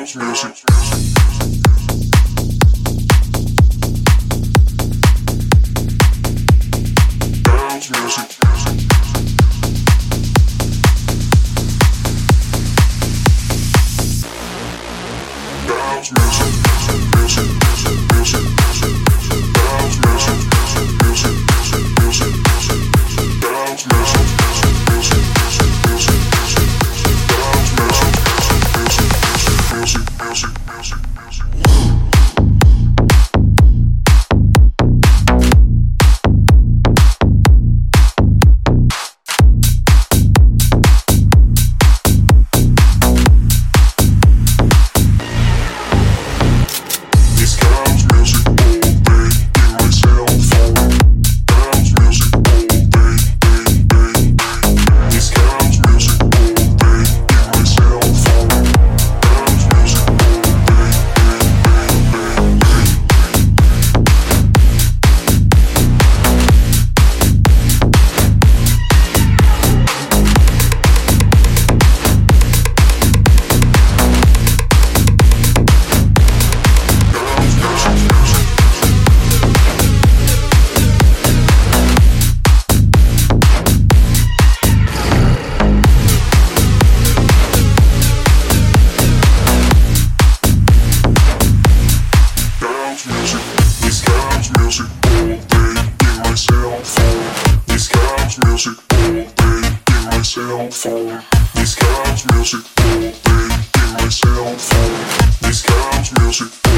house music. House music. House music. Music. cell phone. This house music oh, all day in my cell phone. This house music.